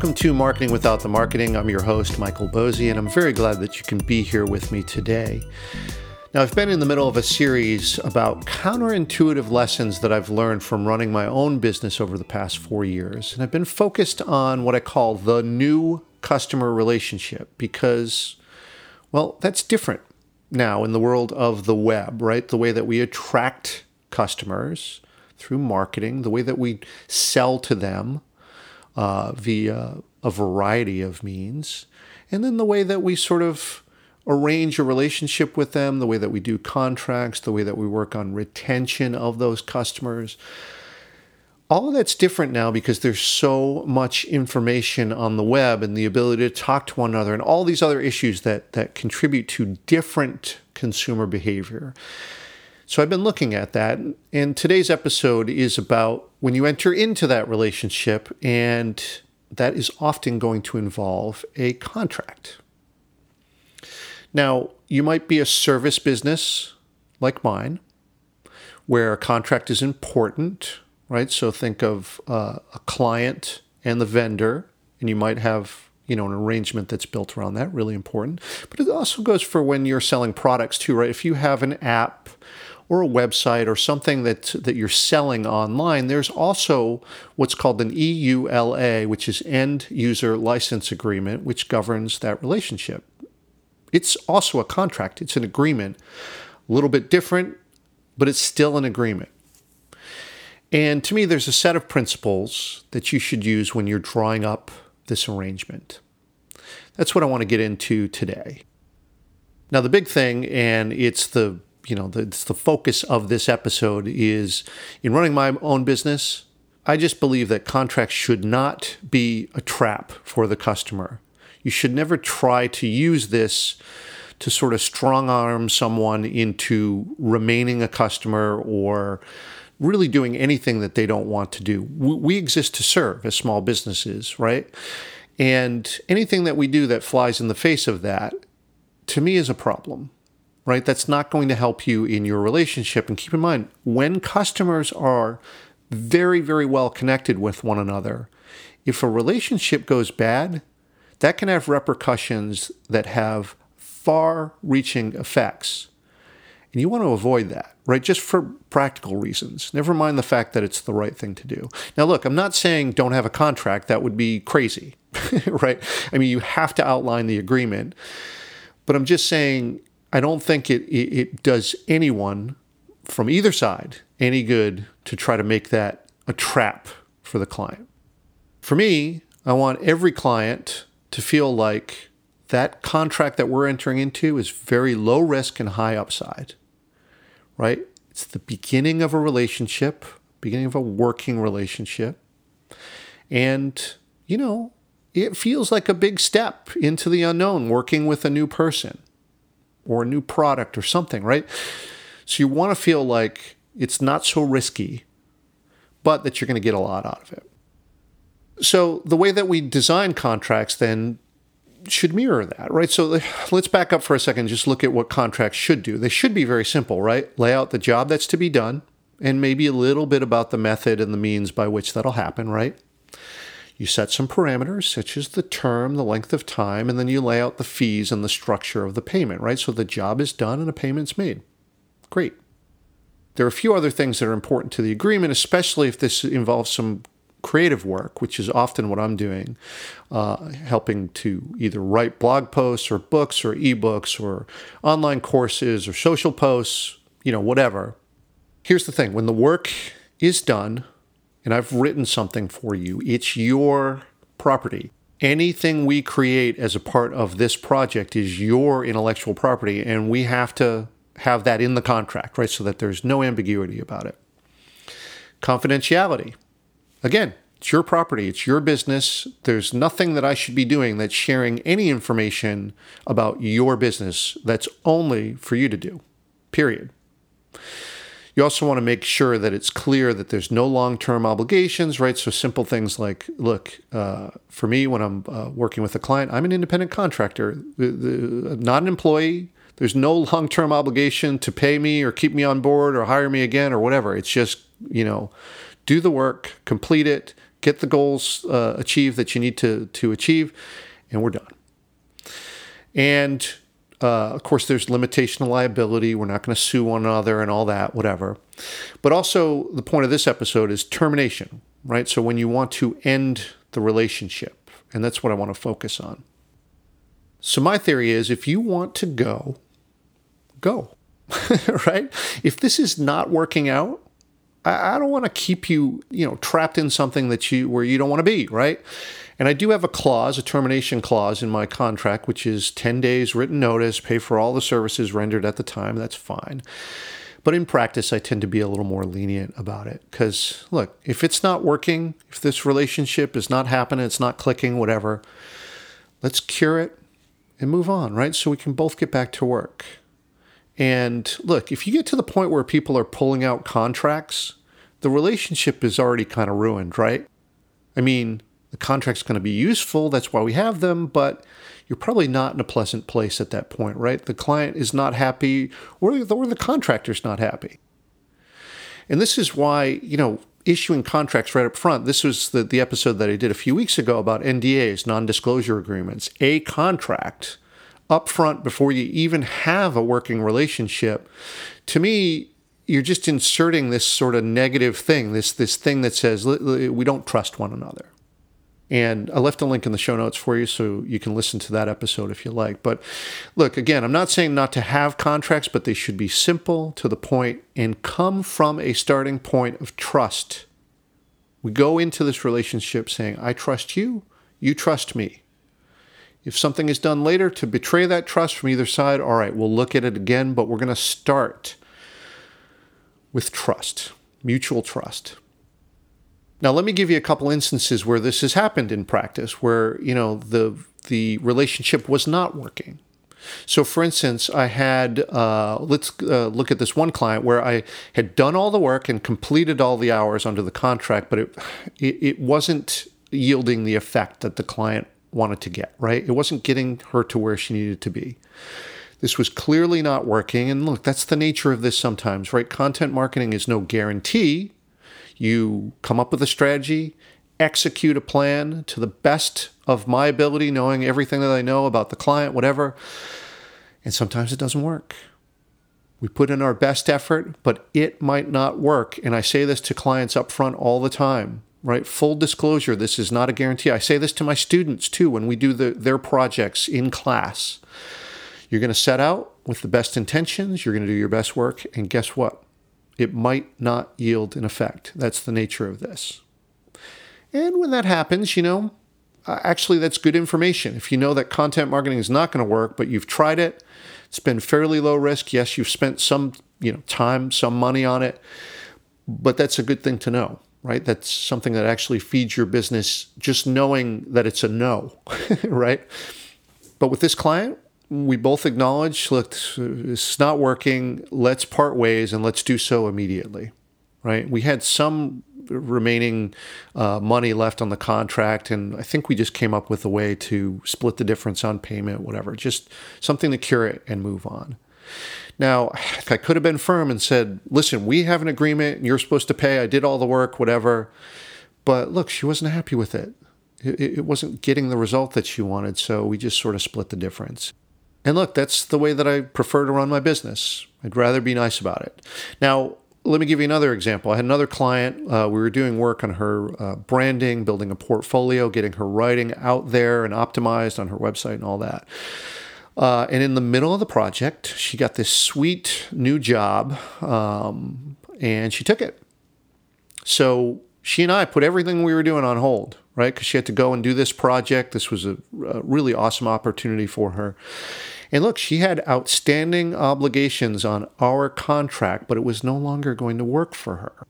Welcome to Marketing Without the Marketing. I'm your host, Michael Boezi, and I'm very glad that you can be here with me today. Now, I've been in the middle of a series about counterintuitive lessons that I've learned from running my own business over the past four years. And I've been focused on what I call the new customer relationship because, well, that's different now in the world of the web, right? The way that we attract customers through marketing, the way that we sell to them uh, via a variety of means, and then the way that we sort of arrange a relationship with them, the way that we do contracts, the way that we work on retention of those customers. All of that's different now because there's so much information on the web and the ability to talk to one another and all these other issues that, that contribute to different consumer behavior. So I've been looking at that. And today's episode is about when you enter into that relationship, and that is often going to involve a contract. Now, you might be a service business like mine, where a contract is important, right? So think of uh, a client and the vendor, and you might have you know an arrangement that's built around that really important but it also goes for when you're selling products too right if you have an app or a website or something that that you're selling online, there's also what's called an EULA, which is End User License Agreement, which governs that relationship. It's also a contract, it's an agreement, a little bit different, but it's still an agreement. And to me, there's a set of principles that you should use when you're drawing up this arrangement. That's what I want to get into today. Now, the big thing, and it's the you know, the, the focus of this episode is in running my own business. I just believe that contracts should not be a trap for the customer. You should never try to use this to sort of strong arm someone into remaining a customer or really doing anything that they don't want to do. We exist to serve as small businesses, right? And anything that we do that flies in the face of that, to me, is a problem right? That's not going to help you in your relationship. And keep in mind, when customers are very, very well connected with one another, if a relationship goes bad, that can have repercussions that have far reaching effects. And you want to avoid that, right? Just for practical reasons. Never mind the fact that it's the right thing to do. Now, look, I'm not saying don't have a contract. That would be crazy, right? I mean, you have to outline the agreement. But I'm just saying I don't think it, it, it does anyone from either side any good to try to make that a trap for the client. For me, I want every client to feel like that contract that we're entering into is very low risk and high upside, right? It's the beginning of a relationship, beginning of a working relationship. And, you know, it feels like a big step into the unknown working with a new person or a new product or something, right? So you want to feel like it's not so risky, but that you're going to get a lot out of it. So the way that we design contracts then should mirror that, right? So let's back up for a second, just look at what contracts should do. They should be very simple, right? Lay out the job that's to be done and maybe a little bit about the method and the means by which that'll happen, right? You set some parameters, such as the term, the length of time, and then you lay out the fees and the structure of the payment, right? So the job is done and a payment's made. Great. There are a few other things that are important to the agreement, especially if this involves some creative work, which is often what I'm doing, uh, helping to either write blog posts or books or ebooks or online courses or social posts, you know, whatever. Here's the thing when the work is done, and I've written something for you. It's your property. Anything we create as a part of this project is your intellectual property, and we have to have that in the contract, right? So that there's no ambiguity about it. Confidentiality. Again, it's your property, it's your business. There's nothing that I should be doing that's sharing any information about your business that's only for you to do, period. You also want to make sure that it's clear that there's no long term obligations, right? So simple things like, look, uh, for me, when I'm uh, working with a client, I'm an independent contractor, not an employee. There's no long term obligation to pay me or keep me on board or hire me again or whatever. It's just, you know, do the work, complete it, get the goals uh, achieved that you need to to achieve, and we're done. And uh, of course, there's limitation of liability. We're not going to sue one another and all that, whatever. But also, the point of this episode is termination, right? So when you want to end the relationship, and that's what I want to focus on. So my theory is, if you want to go, go, right? If this is not working out, I, I don't want to keep you, you know, trapped in something that you where you don't want to be, right? And I do have a clause, a termination clause in my contract, which is 10 days written notice, pay for all the services rendered at the time. That's fine. But in practice, I tend to be a little more lenient about it because, look, if it's not working, if this relationship is not happening, it's not clicking, whatever, let's cure it and move on, right? So we can both get back to work. And look, if you get to the point where people are pulling out contracts, the relationship is already kind of ruined, right? I mean, the contract's going to be useful, that's why we have them, but you're probably not in a pleasant place at that point, right? The client is not happy, or the, or the contractor's not happy. And this is why, you know, issuing contracts right up front. This was the, the episode that I did a few weeks ago about NDAs, non disclosure agreements. A contract up front before you even have a working relationship, to me, you're just inserting this sort of negative thing, this this thing that says we don't trust one another. And I left a link in the show notes for you so you can listen to that episode if you like. But look, again, I'm not saying not to have contracts, but they should be simple, to the point, and come from a starting point of trust. We go into this relationship saying, I trust you, you trust me. If something is done later to betray that trust from either side, all right, we'll look at it again, but we're going to start with trust, mutual trust. Now, let me give you a couple instances where this has happened in practice, where you know the the relationship was not working. So, for instance, I had uh, let's uh, look at this one client where I had done all the work and completed all the hours under the contract, but it it, it wasn't yielding the effect that the client wanted to get. Right? It wasn't getting her to where she needed to be. This was clearly not working. And look, that's the nature of this sometimes, right? Content marketing is no guarantee you come up with a strategy, execute a plan to the best of my ability, knowing everything that I know about the client, whatever. And sometimes it doesn't work. We put in our best effort, but it might not work. And I say this to clients up front all the time, right? Full disclosure, this is not a guarantee. I say this to my students too when we do the, their projects in class. You're going to set out with the best intentions, you're going to do your best work, and guess what? It might not yield an effect. That's the nature of this. And when that happens, you know, uh, actually, that's good information. If you know that content marketing is not going to work, but you've tried it, it's been fairly low risk. Yes, you've spent some, you know, time, some money on it, but that's a good thing to know, right? That's something that actually feeds your business just knowing that it's a no, right? But with this client, we both acknowledge, look, it's not working. Let's part ways and let's do so immediately. Right? We had some remaining uh, money left on the contract, and I think we just came up with a way to split the difference on payment, whatever. Just something to cure it and move on. Now, I could have been firm and said, listen, we have an agreement, you're supposed to pay, I did all the work, whatever. But look, she wasn't happy with it. It, wasn't getting the result that she wanted, so we just sort of split the difference. And look, that's the way that I prefer to run my business. I'd rather be nice about it. Now, let me give you another example. I had another client. Uh, we were doing work on her uh, branding, building a portfolio, getting her writing out there and optimized on her website and all that. Uh, and in the middle of the project, she got this sweet new job um, and she took it. So she and I put everything we were doing on hold, right? Because she had to go and do this project. This was a, a really awesome opportunity for her. And look, she had outstanding obligations on our contract, but it was no longer going to work for her.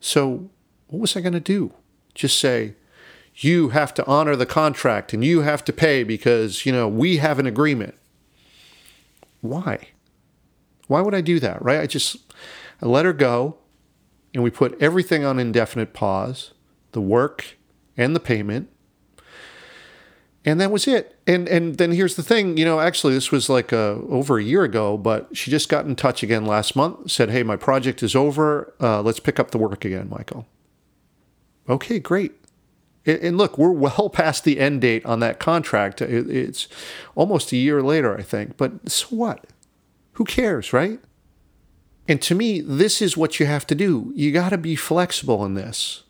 So, what was I going to do? Just say, you have to honor the contract and you have to pay because, you know, we have an agreement. Why? Why would I do that, right? I just I let her go and we put everything on indefinite pause, the work and the payment. And that was it. And and then here's the thing, you know, actually this was like a, uh, over a year ago, but she just got in touch again last month, said, "Hey, my project is over. Uh, let's pick up the work again, Michael." Okay, great. And look, we're well past the end date on that contract. It's almost a year later, I think. But so what? Who cares, right? And to me, this is what you have to do. You got to be flexible in this.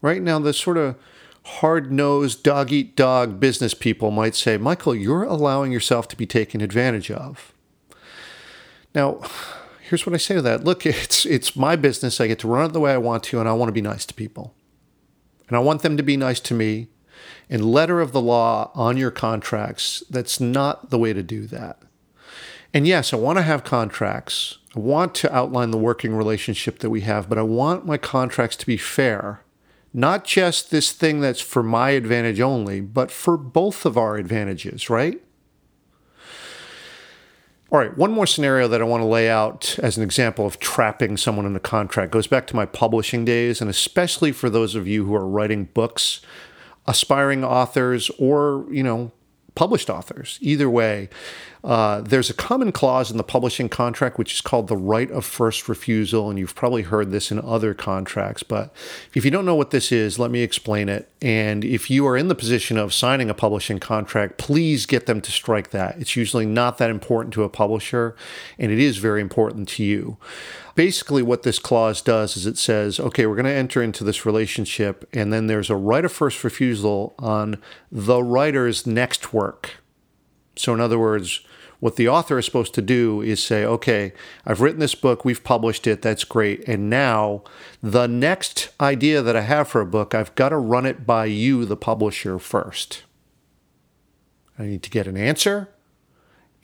Right now, the sort of hard nosed, dog eat dog business people might say, Michael, you're allowing yourself to be taken advantage of. Now, here's what I say to that look, it's, it's my business. I get to run it the way I want to, and I want to be nice to people. And I want them to be nice to me. And letter of the law on your contracts, that's not the way to do that. And yes, I want to have contracts. I want to outline the working relationship that we have, but I want my contracts to be fair. Not just this thing that's for my advantage only, but for both of our advantages, right? All right, one more scenario that I want to lay out as an example of trapping someone in a contract goes back to my publishing days, and especially for those of you who are writing books, aspiring authors, or, you know, published authors. Either way, uh, there's a common clause in the publishing contract which is called the right of first refusal, and you've probably heard this in other contracts. But if you don't know what this is, let me explain it. And if you are in the position of signing a publishing contract, please get them to strike that. It's usually not that important to a publisher, and it is very important to you basically what this clause does is it says, okay, we're going to enter into this relationship, and then there's a right of first refusal on the writer's next work. So, in other words, what the author is supposed to do is say, okay, I've written this book, we've published it, that's great. And now the next idea that I have for a book, I've got to run it by you, the publisher, first. I need to get an answer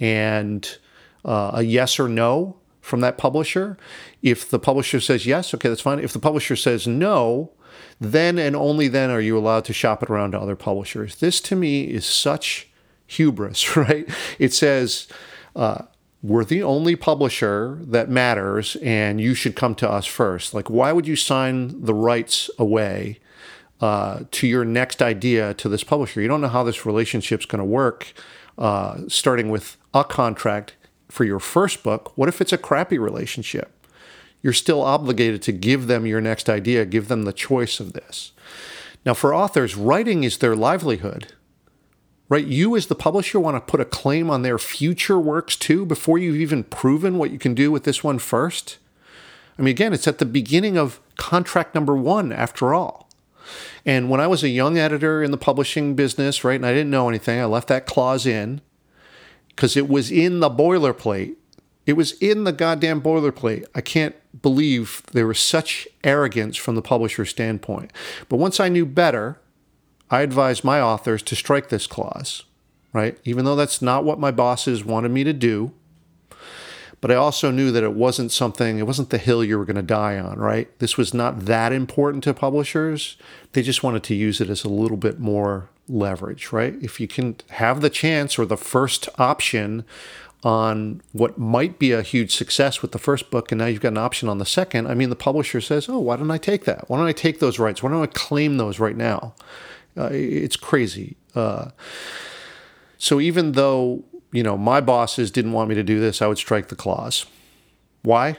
and uh, a yes or no from that publisher. If the publisher says yes, okay, that's fine. If the publisher says no, then and only then are you allowed to shop it around to other publishers. This to me is such hubris, right? It says, uh, we're the only publisher that matters and you should come to us first. Like, why would you sign the rights away uh, to your next idea to this publisher? You don't know how this relationship's going to work, uh, starting with a contract for your first book, what if it's a crappy relationship? You're still obligated to give them your next idea, give them the choice of this. Now, for authors, writing is their livelihood. Right? You, as the publisher, want to put a claim on their future works too before you've even proven what you can do with this one first. I mean, again, it's at the beginning of contract number one, after all. And when I was a young editor in the publishing business, right, and I didn't know anything, I left that clause in because it was in the boilerplate. It was in the goddamn boilerplate. I can't believe there was such arrogance from the publisher's standpoint. But once I knew better, I advised my authors to strike this clause, right? Even though that's not what my bosses wanted me to do. But I also knew that it wasn't something, it wasn't the hill you were going to die on, right? This was not that important to publishers. They just wanted to use it as a little bit more leverage, right? If you can have the chance or the first option on what might be a huge success with the first book, and now you've got an option on the second, I mean, the publisher says, oh, why don't I take that? Why don't I take those rights? Why don't I claim those right now? Uh, it's crazy. Uh, so even though, you know, my bosses didn't want me to do this, I would strike the clause. Why?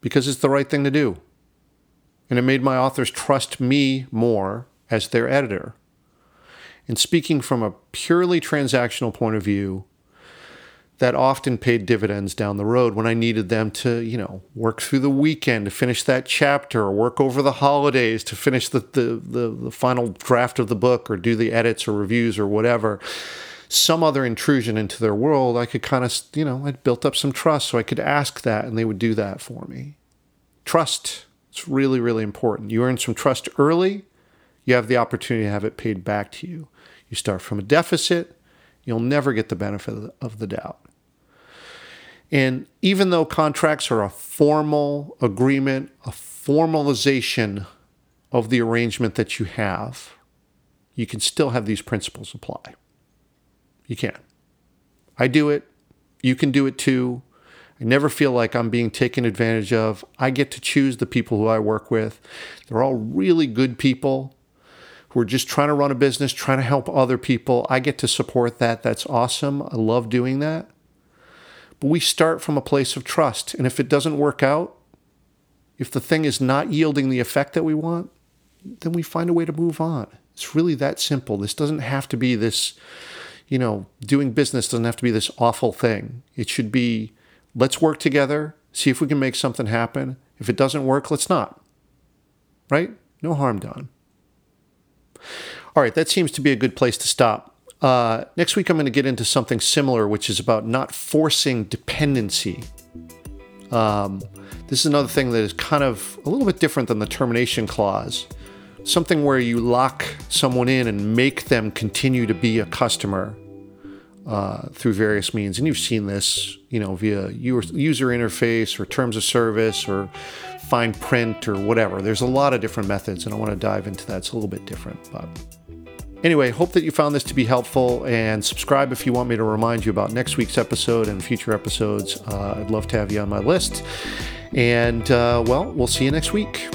Because it's the right thing to do. And it made my authors trust me more as their editor. And speaking from a purely transactional point of view, that often paid dividends down the road when I needed them to, you know, work through the weekend to finish that chapter or work over the holidays to finish the, the, the, the, final draft of the book or do the edits or reviews or whatever. Some other intrusion into their world, I could kind of, you know, I'd built up some trust so I could ask that and they would do that for me. Trust, it's really, really important. You earn some trust early, you have the opportunity to have it paid back to you. You start from a deficit, you'll never get the benefit of the doubt. And even though contracts are a formal agreement, a formalization of the arrangement that you have, you can still have these principles apply. You can. I do it. You can do it too. I never feel like I'm being taken advantage of. I get to choose the people who I work with. They're all really good people who are just trying to run a business, trying to help other people. I get to support that. That's awesome. I love doing that. But we start from a place of trust. And if it doesn't work out, if the thing is not yielding the effect that we want, then we find a way to move on. It's really that simple. This doesn't have to be this, you know, doing business doesn't have to be this awful thing. It should be let's work together, see if we can make something happen. If it doesn't work, let's not. Right? No harm done. All right, that seems to be a good place to stop. Uh, next week, I'm going to get into something similar, which is about not forcing dependency. Um, this is another thing that is kind of a little bit different than the termination clause. Something where you lock someone in and make them continue to be a customer uh, through various means. And you've seen this, you know, via user interface or terms of service or fine print or whatever. There's a lot of different methods, and I want to dive into that. It's a little bit different, but Anyway, hope that you found this to be helpful and subscribe if you want me to remind you about next week's episode and future episodes. Uh, I'd love to have you on my list. And uh, well, we'll see you next week.